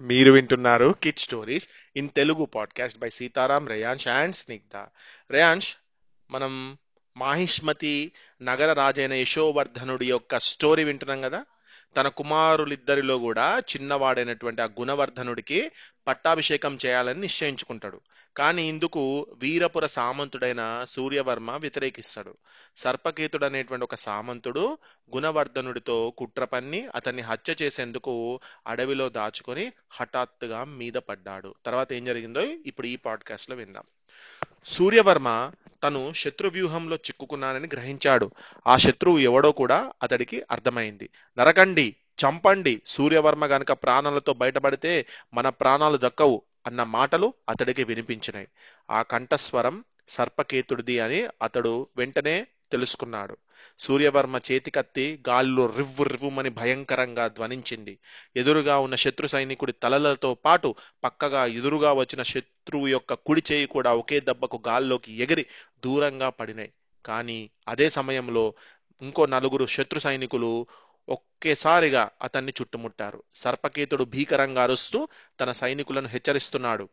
మీరు వింటున్నారు kid stories in Telugu podcast by Sitaram Reyansh and Snigdha Reyansh మనం మాహిష్మతి నగర రాజైన యశోవర్ధనుడి యొక్క స్టోరీ వింటున్నాం కదా? తన కుమారులిద్దరిలో కూడా చిన్నవాడైనటువంటి ఆ గుణవర్ధనుడికి పట్టాభిషేకం చేయాలని నిశ్చయించుకుంటాడు. కానీ ఇందుకు వీరపుర సామంతుడైన సూర్యవర్మ వ్యతిరేకిస్తాడు. సర్పకేతుడు అనేటువంటి ఒక సామంతుడు గుణవర్ధనుడితో కుట్ర పన్ని అతన్ని హత్య చేసేందుకు అడవిలో దాచుకొని హఠాత్తుగా మీద పడ్డాడు. తర్వాత ఏం జరిగిందో ఇప్పుడు ఈ పాడ్కాస్ట్లో విందాం. సూర్యవర్మ తను శత్రువ్యూహంలో చిక్కుకున్నానని గ్రహించాడు. ఆ శత్రువు ఎవడో కూడా అతడికి అర్థమైంది. నరకండి చంపండి సూర్యవర్మ గనక ప్రాణాలతో బయటపడితే మన ప్రాణాలు దక్కవు అన్న మాటలు అతడికి వినిపించినాయి. ఆ కంఠస్వరం సర్పకేతుడిది అని అతడు వెంటనే తెలుసుకున్నాడు. సూర్యవర్మ చేతికత్తి గాలిలో రివ్వు రివ్వుమని భయంకరంగా ధ్వనించింది. ఎదురుగా ఉన్న శత్రు సైనికుడి తలలతో పాటు పక్కగా ఎదురుగా వచ్చిన శత్రువు యొక్క కుడి చేయి కూడా ఒకే దెబ్బకు గాల్లోకి ఎగిరి దూరంగా పడినాయి. కానీ అదే సమయంలో ఇంకో నలుగురు శత్రు సైనికులు ఒక్కేసారిగా అతన్ని చుట్టుముట్టారు. సర్పకేతుడు భీకరంగా అరుస్తూ తన సైనికులను హెచ్చరిస్తున్నాడు.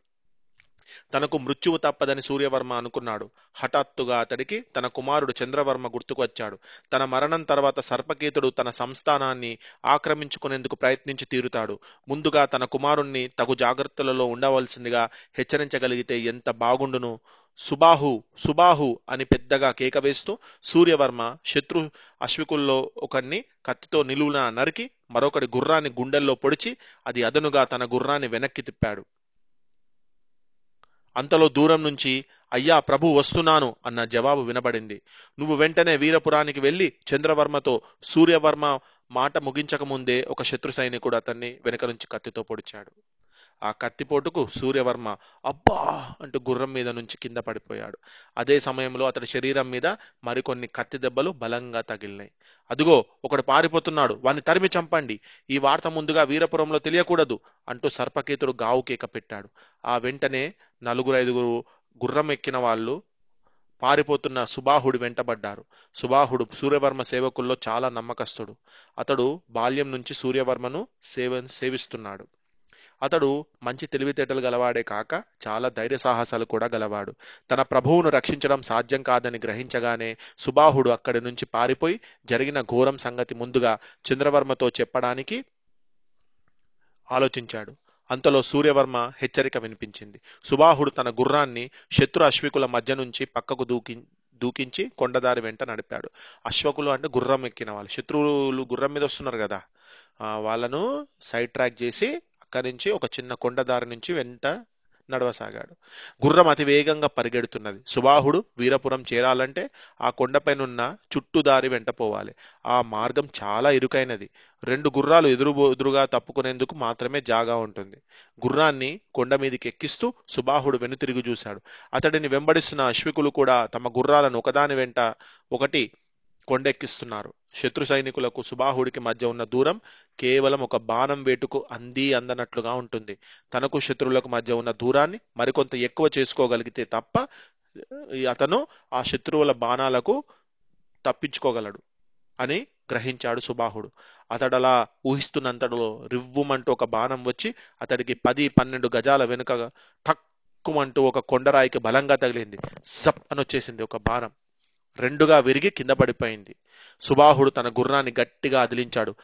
తనకు మృత్యువు తప్పదని సూర్యవర్మ అనుకున్నాడు. హఠాత్తుగా అతడికి తన కుమారుడు చంద్రవర్మ గుర్తుకు వచ్చాడు. తన మరణం తర్వాత సర్పకేతుడు తన సంస్థానాన్ని ఆక్రమించుకునేందుకు ప్రయత్నించి తీరుతాడు. ముందుగా తన కుమారుణ్ణి తగు జాగ్రత్తలలో ఉండవలసిందిగా హెచ్చరించగలిగితే ఎంత బాగుండును? సుబాహు సుబాహు అని పెద్దగా కేక వేస్తూ సూర్యవర్మ శత్రు అశ్వికుల్లో ఒకడిని కత్తితో నిలువున నరికి మరొకటి గుర్రాన్ని గుండెల్లో పొడిచి అది అదనుగా తన గుర్రాన్ని వెనక్కి తిప్పాడు. అంతలో దూరం నుంచి అయ్యా ప్రభు వస్తున్నాను అన్న జవాబు వినబడింది. నువ్వు వెంటనే వీరపురానికి వెళ్ళి చంద్రవర్మతో సూర్యవర్మ మాట ముగించక ముందే ఒక శత్రు సైనికుడు అతన్ని వెనక నుంచి కత్తితో పొడిచాడు. ఆ కత్తిపోటుకు సూర్యవర్మ అబ్బా అంటూ గుర్రం మీద నుంచి కింద పడిపోయాడు. అదే సమయంలో అతడి శరీరం మీద మరికొన్ని కత్తి దెబ్బలు బలంగా తగిలినాయి. అదుగో ఒకడు పారిపోతున్నాడు. వాణ్ణి తరిమి చంపండి. ఈ వార్త ముందుగా వీరపురంలో తెలియకూడదు అంటూ సర్పకేతుడు గావు కేక పెట్టాడు. ఆ వెంటనే నలుగురు ఐదుగురు గుర్రం ఎక్కిన వాళ్ళు పారిపోతున్న సుబాహుడు వెంటబడ్డారు. సుబాహుడు సూర్యవర్మ సేవకుల్లో చాలా నమ్మకస్తుడు. అతడు బాల్యం నుంచి సూర్యవర్మను సేవ సేవిస్తున్నాడు. అతడు మంచి తెలివితేటలు గలవాడే కాక చాలా ధైర్య సాహసాలు కూడా గలవాడు. తన ప్రభువును రక్షించడం సాధ్యం కాదని గ్రహించగానే సుబాహుడు అక్కడి నుంచి పారిపోయి జరిగిన ఘోరం సంగతి ముందుగా చంద్రవర్మతో చెప్పడానికి ఆలోచించాడు. అంతలో సూర్యవర్మ హెచ్చరిక వినిపించింది. సుబాహుడు తన గుర్రాన్ని శత్రు అశ్వికుల మధ్య నుంచి పక్కకు దూకి దూకించి కొండదారి వెంట నడిపాడు. అశ్వకులు అంటే గుర్రం ఎక్కిన వాళ్ళు. శత్రువులు గుర్రం మీద వస్తున్నారు కదా. వాళ్ళను సైడ్ ట్రాక్ చేసి అక్కడి నుంచి ఒక చిన్న కొండదారి నుంచి వెంట నడవసాగాడు. గుర్రం అతి వేగంగా పరిగెడుతున్నది. సుబాహుడు వీరపురం చేరాలంటే ఆ కొండపైనున్న చుట్టుదారి వెంట పోవాలి. ఆ మార్గం చాలా ఇరుకైనది. రెండు గుర్రాలు ఎదురు ఎదురుగా తప్పుకునేందుకు మాత్రమే జాగా ఉంటుంది. గుర్రాన్ని కొండ మీదకి ఎక్కిస్తూ సుబాహుడు వెనుతిరిగి చూశాడు. అతడిని వెంబడిస్తున్న అశ్వికులు కూడా తమ గుర్రాలను ఒకదాని వెంట ఒకటి కొండెక్కిస్తున్నారు. శత్రు సైనికులకు సుబాహుడికి మధ్య ఉన్న దూరం కేవలం ఒక బాణం వేటుకు అంది అందనట్లుగా ఉంటుంది. తనకు శత్రువులకు మధ్య ఉన్న దూరాన్ని మరికొంత ఎక్కువ చేసుకోగలిగితే తప్ప అతను ఆ శత్రువుల బాణాలకు తప్పించుకోగలడు అని గ్రహించాడు సుబాహుడు. అతడలా ఊహిస్తున్నంతలో రివ్వుమంటూ ఒక బాణం వచ్చి అతడికి పది పన్నెండు గజాల వెనుక తక్కుమంటూ ఒక కొండరాయికి బలంగా తగిలింది. సప్ అని వచ్చేసింది ఒక బాణం. రెండుగా విరిగి కింద పడిపోయింది. సుబాహుడు తన గుర్రాన్ని గట్టిగా అదిలించాడు.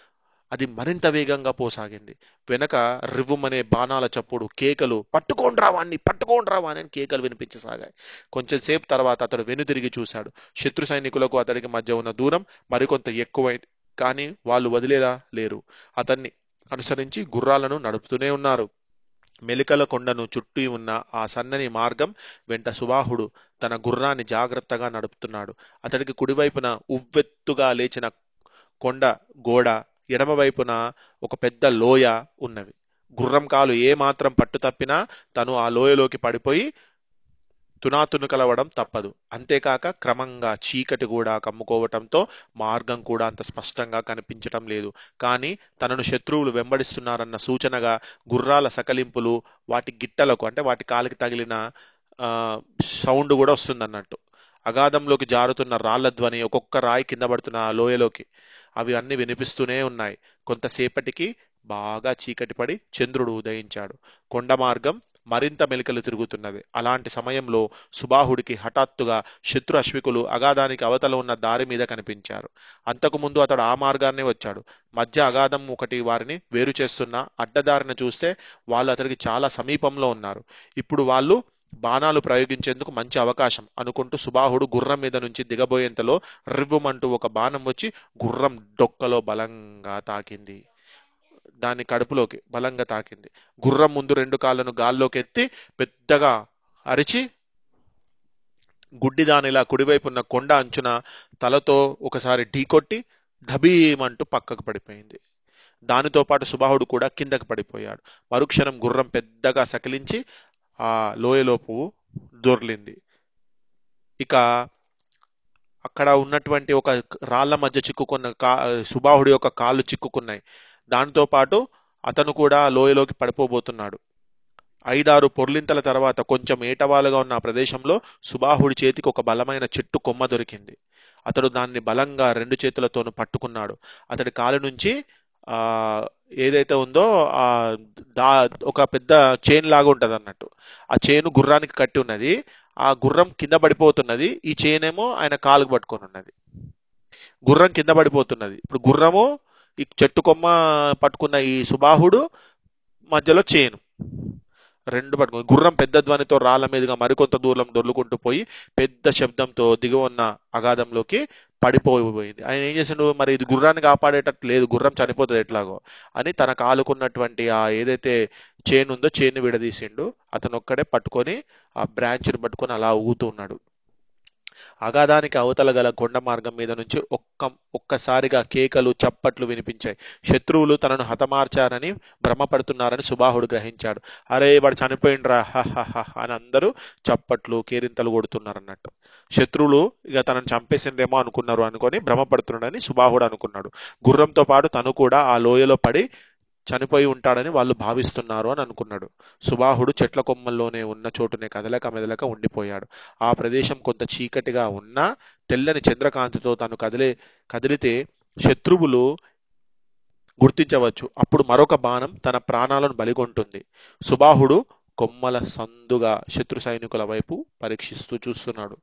అది మరింత వేగంగా పోసాగింది. వెనక రివ్వుమనే బాణాల చప్పుడు కేకలు పట్టుకోండ్రా వాణ్ణి పట్టుకోండ్రా వాణ్ణి అని కేకలు వినిపించసాగాయి. కొంచెం సేపు తర్వాత అతడు వెనుతిరిగి చూశాడు. శత్రు సైనికులకు అతడికి మధ్య ఉన్న దూరం మరికొంత ఎక్కువైంది కానీ వాళ్ళు వదిలేలా లేరు. అతన్ని అనుసరించి గుర్రాలను నడుపుతూనే ఉన్నారు. మెలికల కొండను చుట్టూ ఉన్న ఆ సన్నని మార్గం వెంట సుబాహుడు తన గుర్రాన్ని జాగ్రత్తగా నడుపుతున్నాడు. అతడికి కుడివైపున ఉవ్వెత్తుగా లేచిన కొండ గోడ ఎడమవైపున ఒక పెద్ద లోయ ఉన్నవి. గుర్రం కాలు ఏ మాత్రం పట్టు తప్పినా తను ఆ లోయలోకి పడిపోయి తునాతునుకలవడం తప్పదు. అంతేకాక క్రమంగా చీకటి కూడా కమ్ముకోవటంతో మార్గం కూడా అంత స్పష్టంగా కనిపించటం లేదు. కానీ తనను శత్రువులు వెంబడిస్తున్నారన్న సూచనగా గుర్రాల సకలింపులు వాటి గిట్టలకు అంటే వాటి కాలికి తగిలిన సౌండ్ కూడా వస్తుందన్నట్టు. అగాధంలోకి జారుతున్న రాళ్ళ ధ్వని ఒక్కొక్క రాయి కింద పడుతున్న ఆ లోయలోకి. అవి అన్ని వినిపిస్తూనే ఉన్నాయి. కొంతసేపటికి బాగా చీకటి పడి చంద్రుడు ఉదయించాడు. కొండ మార్గం మరింత మెలికలు తిరుగుతున్నది. అలాంటి సమయంలో సుబాహుడికి హఠాత్తుగా శత్రు అశ్వికులు అగాధానికి అవతల ఉన్న దారి మీద కనిపించారు. అంతకుముందు అతడు ఆ మార్గాన్నే వచ్చాడు. మధ్య అగాధం ఒకటి వారిని వేరు చేస్తున్న అడ్డదారిన చూస్తే వాళ్ళు అతడికి చాలా సమీపంలో ఉన్నారు. ఇప్పుడు వాళ్ళు బాణాలు ప్రయోగించేందుకు మంచి అవకాశం అనుకుంటూ సుబాహుడు గుర్రం మీద నుంచి దిగబోయేంతలో రివ్వుమంటూ ఒక బాణం వచ్చి గుర్రం డొక్కలో బలంగా తాకింది. దాని కడుపులోకి బలంగా తాకింది. గుర్రం ముందు రెండు కాళ్ళను గాల్లోకి ఎత్తి పెద్దగా అరిచి గుడ్డి దానిలా కుడివైపున్న కొండ అంచున తలతో ఒకసారి ఢీకొట్టి ధబీమంటూ పక్కకు పడిపోయింది. దానితో పాటు సుబాహుడు కూడా కిందకి పడిపోయాడు. మరుక్షణం గుర్రం పెద్దగా సకిలించి ఆ లోయలోపు దొర్లింది. ఇక అక్కడ ఉన్నటువంటి ఒక రాళ్ళ మధ్య చిక్కుకున్న కా సుబాహుడి యొక్క కాళ్ళు చిక్కుకున్నాయి. దానితో పాటు అతను కూడా లోయలోకి పడిపోబోతున్నాడు. ఐదారు పొర్లింతల తర్వాత కొంచెం ఏటవాలుగా ఉన్న ప్రదేశంలో సుబాహుడి చేతికి ఒక బలమైన చెట్టు కొమ్మ దొరికింది. అతడు దాన్ని బలంగా రెండు చేతులతోనూ పట్టుకున్నాడు. అతడి కాలు నుంచి ఆ ఏదైతే ఉందో ఆ దా ఒక పెద్ద చైన్ లాగా ఉంటుంది అన్నట్టు ఆ చైన్ గుర్రానికి కట్టి ఉన్నది. ఆ గుర్రం కింద పడిపోతున్నది. ఈ చైన్ ఏమో ఆయన కాలుకు పట్టుకొని ఉన్నది. గుర్రం కింద పడిపోతున్నది. ఇప్పుడు గుర్రము ఈ చెట్టు కొమ్మ పట్టుకున్న ఈ సుబాహుడు మధ్యలో చేను. రెండు పట్టుకుని గుర్రం పెద్ద ధ్వనితో రాళ్ళ మీదుగా మరికొంత దూరం దొర్లుకుంటూ పోయి పెద్ద శబ్దంతో దిగి ఉన్న అగాధంలోకి పడిపోయిపోయింది ఆయన ఏం చేసిండు? మరి ఇది గుర్రాన్ని కాపాడేటట్టు లేదు గుర్రం చనిపోతుంది ఎట్లాగో అని తన కాలుకున్నటువంటి ఆ ఏదైతే చైన్ ఉందో చైన్ విడదీసిండు. అతను ఒక్కడే పట్టుకొని ఆ బ్రాంచ్ని పట్టుకొని అలా ఊగుతూ ఉన్నాడు. అగాధానికి అవతల గల కొండ మార్గం మీద నుంచి ఒక్క ఒక్కసారిగా కేకలు చప్పట్లు వినిపించాయి. శత్రువులు తనను హతమార్చారని భ్రమపడుతున్నారని సుబాహుడు గ్రహించాడు. అరే వాడు చనిపోయిండ్రా అని అందరూ చప్పట్లు కేరింతలు కొడుతున్నారు అన్నట్టు శత్రువులు ఇక తనను చంపేసిండ్రేమో అనుకున్నారు అనుకొని భ్రమపడుతున్నాడని సుబాహుడు అనుకున్నాడు. గుర్రంతో పాటు తను కూడా ఆ లోయలో పడి చనిపోయి ఉంటాడని వాళ్ళు భావిస్తున్నారు అని అనుకున్నాడు. సుబాహుడు చెట్ల కొమ్మల్లోనే ఉన్న చోటునే కదలక మెదలక ఉండిపోయాడు. ఆ ప్రదేశం కొంత చీకటిగా ఉన్నా తెల్లని చంద్రకాంతితో తను కదిలే కదిలితే శత్రువులు గుర్తించవచ్చు. అప్పుడు మరొక బాణం తన ప్రాణాలను బలిగొంటుంది. సుబాహుడు కొమ్మల సందుగా శత్రు సైనికుల వైపు పరీక్షిస్తూ చూస్తున్నాడు.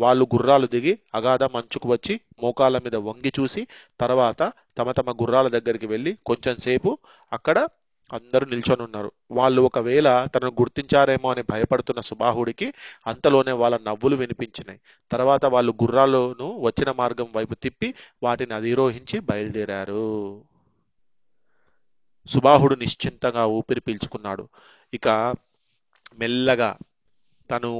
వాళ్ళు గుర్రాలు దిగి అగాధ మంచుకు వచ్చి మోకాళ్ళ మీద వంగి చూసి తర్వాత తమ తమ గుర్రాల దగ్గరికి వెళ్ళి కొంచెం సేపు అక్కడ అందరూ నిల్చొని ఉన్నారు వాళ్ళు ఒకవేళ తనను గుర్తించారేమో అని భయపడుతున్న సుబాహుడికి అంతలోనే వాళ్ళ నవ్వులు వినిపించినాయి. తర్వాత వాళ్ళు గుర్రాలను వచ్చిన మార్గం వైపు తిప్పి వాటిని అధిరోహించి బయలుదేరారు. సుబాహుడు నిశ్చింతగా ఊపిరి పీల్చుకున్నాడు. ఇక మెల్లగా తను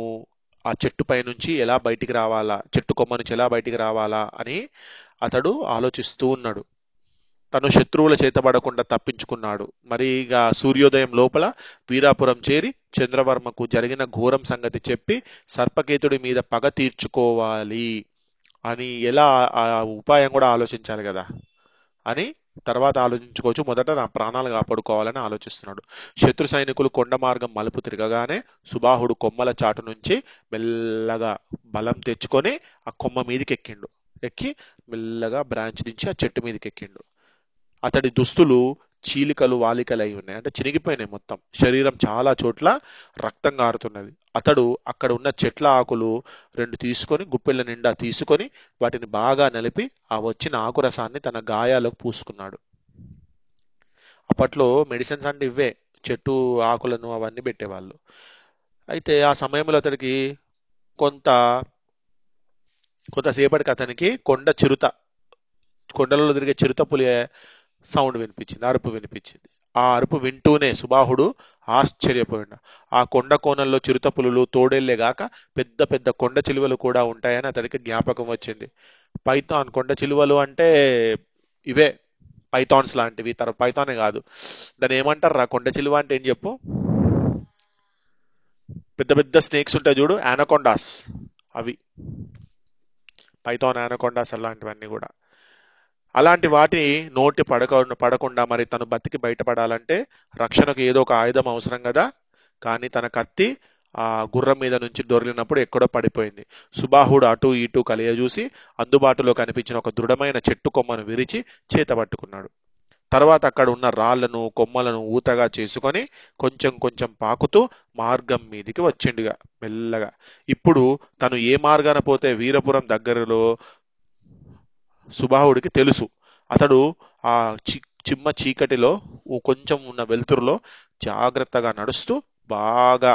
ఆ చెట్టుపై నుంచి ఎలా బయటికి రావాలా చెట్టు కొమ్మ నుంచి ఎలా బయటికి రావాలా అని అతడు ఆలోచిస్తూ ఉన్నాడు. తను శత్రువుల చేతబడకుండా తప్పించుకున్నాడు. మరి ఇక సూర్యోదయం లోపల వీరాపురం చేరి చంద్రవర్మకు జరిగిన ఘోరం సంగతి చెప్పి సర్పకేతుడి మీద పగ తీర్చుకోవాలి అని ఎలా ఆ ఉపాయం కూడా ఆలోచించాలి కదా అని తర్వాత ఆలోచించుకోవచ్చు. మొదట నా ప్రాణాలు కాపాడుకోవాలని ఆలోచిస్తున్నాడు. శత్రు సైనికులు కొండ మార్గం మలుపు తిరగగానే సుబాహుడు కొమ్మల చాటు నుంచి మెల్లగా బలం తెచ్చుకొని ఆ కొమ్మ మీదకి ఎక్కిండు ఎక్కి మెల్లగా బ్రాంచ్ నుంచి ఆ చెట్టు మీదకి ఎక్కిండు అతడి దుస్తులు చీలికలు వాలికలు అయి ఉన్నాయి. అంటే చినిగిపోయినాయి మొత్తం. శరీరం చాలా చోట్ల రక్తం గారుతున్నది. అతడు అక్కడ ఉన్న చెట్ల ఆకులు రెండు తీసుకొని గుప్పెళ్ళ నిండా తీసుకొని వాటిని బాగా నలిపి ఆ వచ్చిన ఆకురసాన్ని తన గాయాలకు పూసుకున్నాడు. అప్పట్లో మెడిసిన్స్ అంటే ఇవే చెట్టు ఆకులను అవన్నీ పెట్టేవాళ్ళు. అయితే ఆ సమయంలో అతడికి కొంత కొంతసేపటికి అతనికి కొండ చిరుత కొండలలో తిరిగే చిరుత పులి సౌండ్ వినిపించింది అరుపు వినిపించింది. ఆ అరుపు వింటూనే సుబాహుడు ఆశ్చర్యపోయాడు. ఆ కొండ కోణంలో చిరుతపులులు తోడేళ్ళేగాక పెద్ద పెద్ద కొండ చిలువలు కూడా ఉంటాయని అతడికి జ్ఞాపకం వచ్చింది. పైథాన్ కొండ చిలువలు అంటే ఇవే. పైథాన్స్ లాంటివి. తర పైథానే కాదు. దాన్ని ఏమంటారు రా? కొండ చిలువ అంటే ఏం చెప్పు? పెద్ద పెద్ద స్నేక్స్ ఉంటాయి చూడు. యానకొండాస్ అవి. పైథాన్ యానకొండాస్ అలాంటివన్నీ కూడా. అలాంటి వాటి నోటి పడక పడకుండా మరి తను బతికి బయటపడాలంటే రక్షణకు ఏదో ఒక ఆయుధం అవసరం కదా. కానీ తన కత్తి ఆ గుర్రం మీద నుంచి దొరిలినప్పుడు ఎక్కడో పడిపోయింది. సుబాహుడు అటు ఇటు కలియజూసి అందుబాటులో కనిపించిన ఒక దృఢమైన చెట్టు కొమ్మను విరిచి చేత పట్టుకున్నాడు. తర్వాత అక్కడ ఉన్న రాళ్ళను కొమ్మలను ఊతగా చేసుకొని కొంచెం కొంచెం పాకుతూ మార్గం మీదికి వచ్చిండుగా మెల్లగా. ఇప్పుడు తను ఏ మార్గాన పోతే వీరపురం దగ్గరలో సుబాహుడికి తెలుసు. అతడు ఆ చి చిమ్మ చీకటిలో ఓ కొంచెం ఉన్న వెలుతురులో జాగ్రత్తగా నడుస్తూ బాగా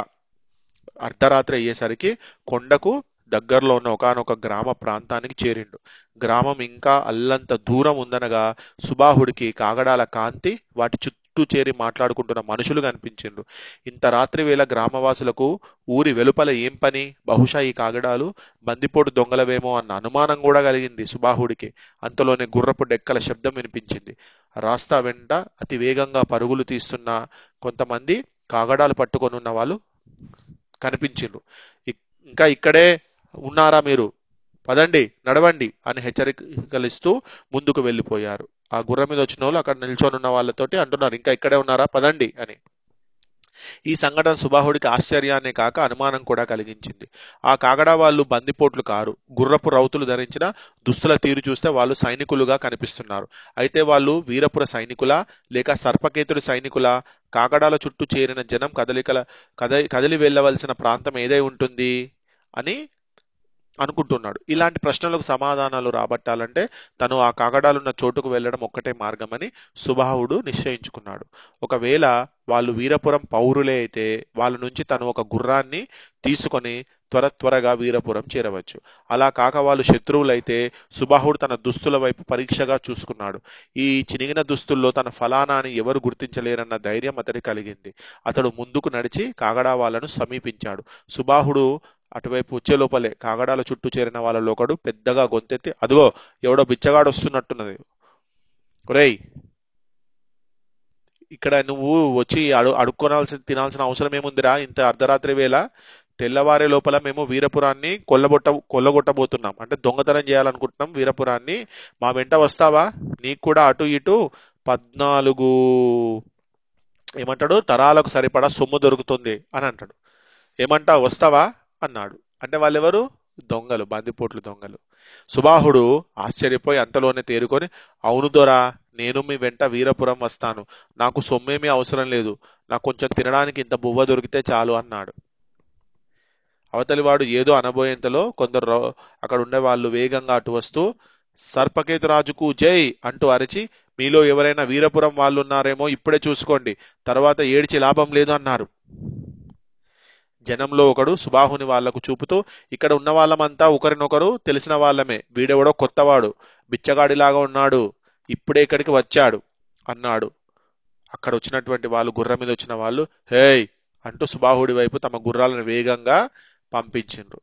అర్ధరాత్రి అయ్యేసరికి కొండకు దగ్గరలో ఉన్న ఒకానొక గ్రామ ప్రాంతానికి చేరిండు. గ్రామం ఇంకా అల్లంత దూరం ఉందనగా సుబాహుడికి కాగడాల కాంతి వాటి చుట్టూ చేరి మాట్లాడుకుంటున్న మనుషులు కనిపించిండ్రు. ఇంత రాత్రి వేళ గ్రామవాసులకు ఊరి వెలుపల ఏం పని? బహుశా ఈ కాగడాలు? బందిపోటు దొంగలవేమో అన్న అనుమానం కూడా కలిగింది సుబాహుడికి. అంతలోనే గుర్రపు డెక్కల శబ్దం వినిపించింది. రాస్తా వెంట అతి వేగంగా పరుగులు తీస్తున్న కొంతమంది కాగడాలు పట్టుకొని ఉన్న వాళ్ళు కనిపించిండ్రు. ఇంకా ఇక్కడే ఉన్నారా మీరు? పదండి నడవండి అని హెచ్చరికలిస్తూ ముందుకు వెళ్ళిపోయారు. ఆ గుర్రం మీద వచ్చిన వాళ్ళు అక్కడ నిల్చొని ఉన్న వాళ్ళతోటి అంటున్నారు ఇంకా ఇక్కడే ఉన్నారా? పదండి అని. ఈ సంఘటన సుబాహుడికి ఆశ్చర్యాన్నే కాక అనుమానం కూడా కలిగించింది. ఆ కాగడా వాళ్ళు బందిపోట్లు కారు. గుర్రపు రౌతులు ధరించిన దుస్తుల తీరు చూస్తే వాళ్ళు సైనికులుగా కనిపిస్తున్నారు. అయితే వాళ్ళు వీరపుర సైనికుల లేక సర్పకేతుడి సైనికులా? కాగడాల చుట్టూ చేరిన జనం కదలికల కదలి కదిలి వెళ్ళవలసిన ప్రాంతం ఏదై ఉంటుంది? అని అనుకుంటున్నాడు. ఇలాంటి ప్రశ్నలకు సమాధానాలు రాబట్టాలంటే తను ఆ కాగడాలున్న చోటుకు వెళ్ళడం ఒక్కటే మార్గమని సుబాహుడు నిశ్చయించుకున్నాడు. ఒకవేళ వాళ్ళు వీరపురం పౌరులే అయితే వాళ్ళ నుంచి తను ఒక గుర్రాన్ని తీసుకొని త్వర త్వరగా వీరపురం చేరవచ్చు. అలా కాక వాళ్ళు శత్రువులైతే సుబాహుడు తన దుస్తుల వైపు పరీక్షగా చూసుకున్నాడు. ఈ చినిగిన దుస్తుల్లో తన ఫలానా అని ఎవరు గుర్తించలేరన్న ధైర్యం అతడి కలిగింది. అతడు ముందుకు నడిచి కాగడా వాళ్ళను సమీపించాడు. సుబాహుడు అటువైపు వచ్చే లోపలే కాగడాల చుట్టూ చేరిన వాళ్ళలో ఒకడు పెద్దగా గొంతెత్తి అదిగో ఎవడో బిచ్చగాడు వస్తున్నట్టున్నది. ఒరేయ్ ఇక్కడ నువ్వు వచ్చి అడు అడుక్కోనాల్సిన తినాల్సిన అవసరం ఏముందిరా? ఇంత అర్ధరాత్రి వేళ తెల్లవారే లోపల మేము వీరపురాన్ని కొల్లగొట్ట కొల్లగొట్టబోతున్నాం. అంటే దొంగతనం చేయాలనుకుంటున్నాం వీరపురాన్ని. మా వెంట వస్తావా? నీకు కూడా అటు ఇటు పద్నాలుగు ఏమంటాడు? తరాలకు సరిపడా సొమ్ము దొరుకుతుంది అని అంటాడు. ఏమంటావు? వస్తావా? అన్నాడు. అంటే వాళ్ళెవరు? దొంగలు బందిపోట్లు దొంగలు. సుబాహుడు ఆశ్చర్యపోయి అంతలోనే తేరుకొని అవును దొరా నేను మీ వెంట వీరపురం వస్తాను. నాకు సొమ్మేమీ అవసరం లేదు. నాకు కొంచెం తినడానికి ఇంత బువ్వ దొరికితే చాలు అన్నాడు. అవతలివాడు ఏదో అనబోయేంతలో కొందరు అక్కడ ఉండే వాళ్ళు వేగంగా అటు వస్తూ సర్పకేతు రాజుకు జై అంటూ అరిచి మీలో ఎవరైనా వీరపురం వాళ్ళు ఉన్నారేమో ఇప్పుడే చూసుకోండి. తర్వాత ఏడ్చి లాభం లేదు అన్నారు. జనంలో ఒకడు సుబాహుని వాళ్ళకు చూపుతూ ఇక్కడ ఉన్న వాళ్ళమంతా ఒకరినొకరు తెలిసిన వాళ్ళమే. వీడెవడో కొత్తవాడు. బిచ్చగాడిలాగా ఉన్నాడు. ఇప్పుడే ఇక్కడికి వచ్చాడు. అన్నాడు. అక్కడ వచ్చినటువంటి వాళ్ళు గుర్రం మీద వచ్చిన వాళ్ళు హేయ్! అంటూ సుబాహుడి వైపు తమ గుర్రాలను వేగంగా పంపించిండ్రు.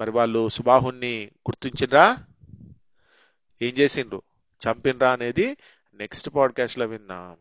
మరి వాళ్ళు సుబాహుణ్ణి గుర్తించిండ్రా? ఏం చేసిండ్రు? చంపిండ్రా అనేది నెక్స్ట్ పాడ్కాస్ట్లో విందాం.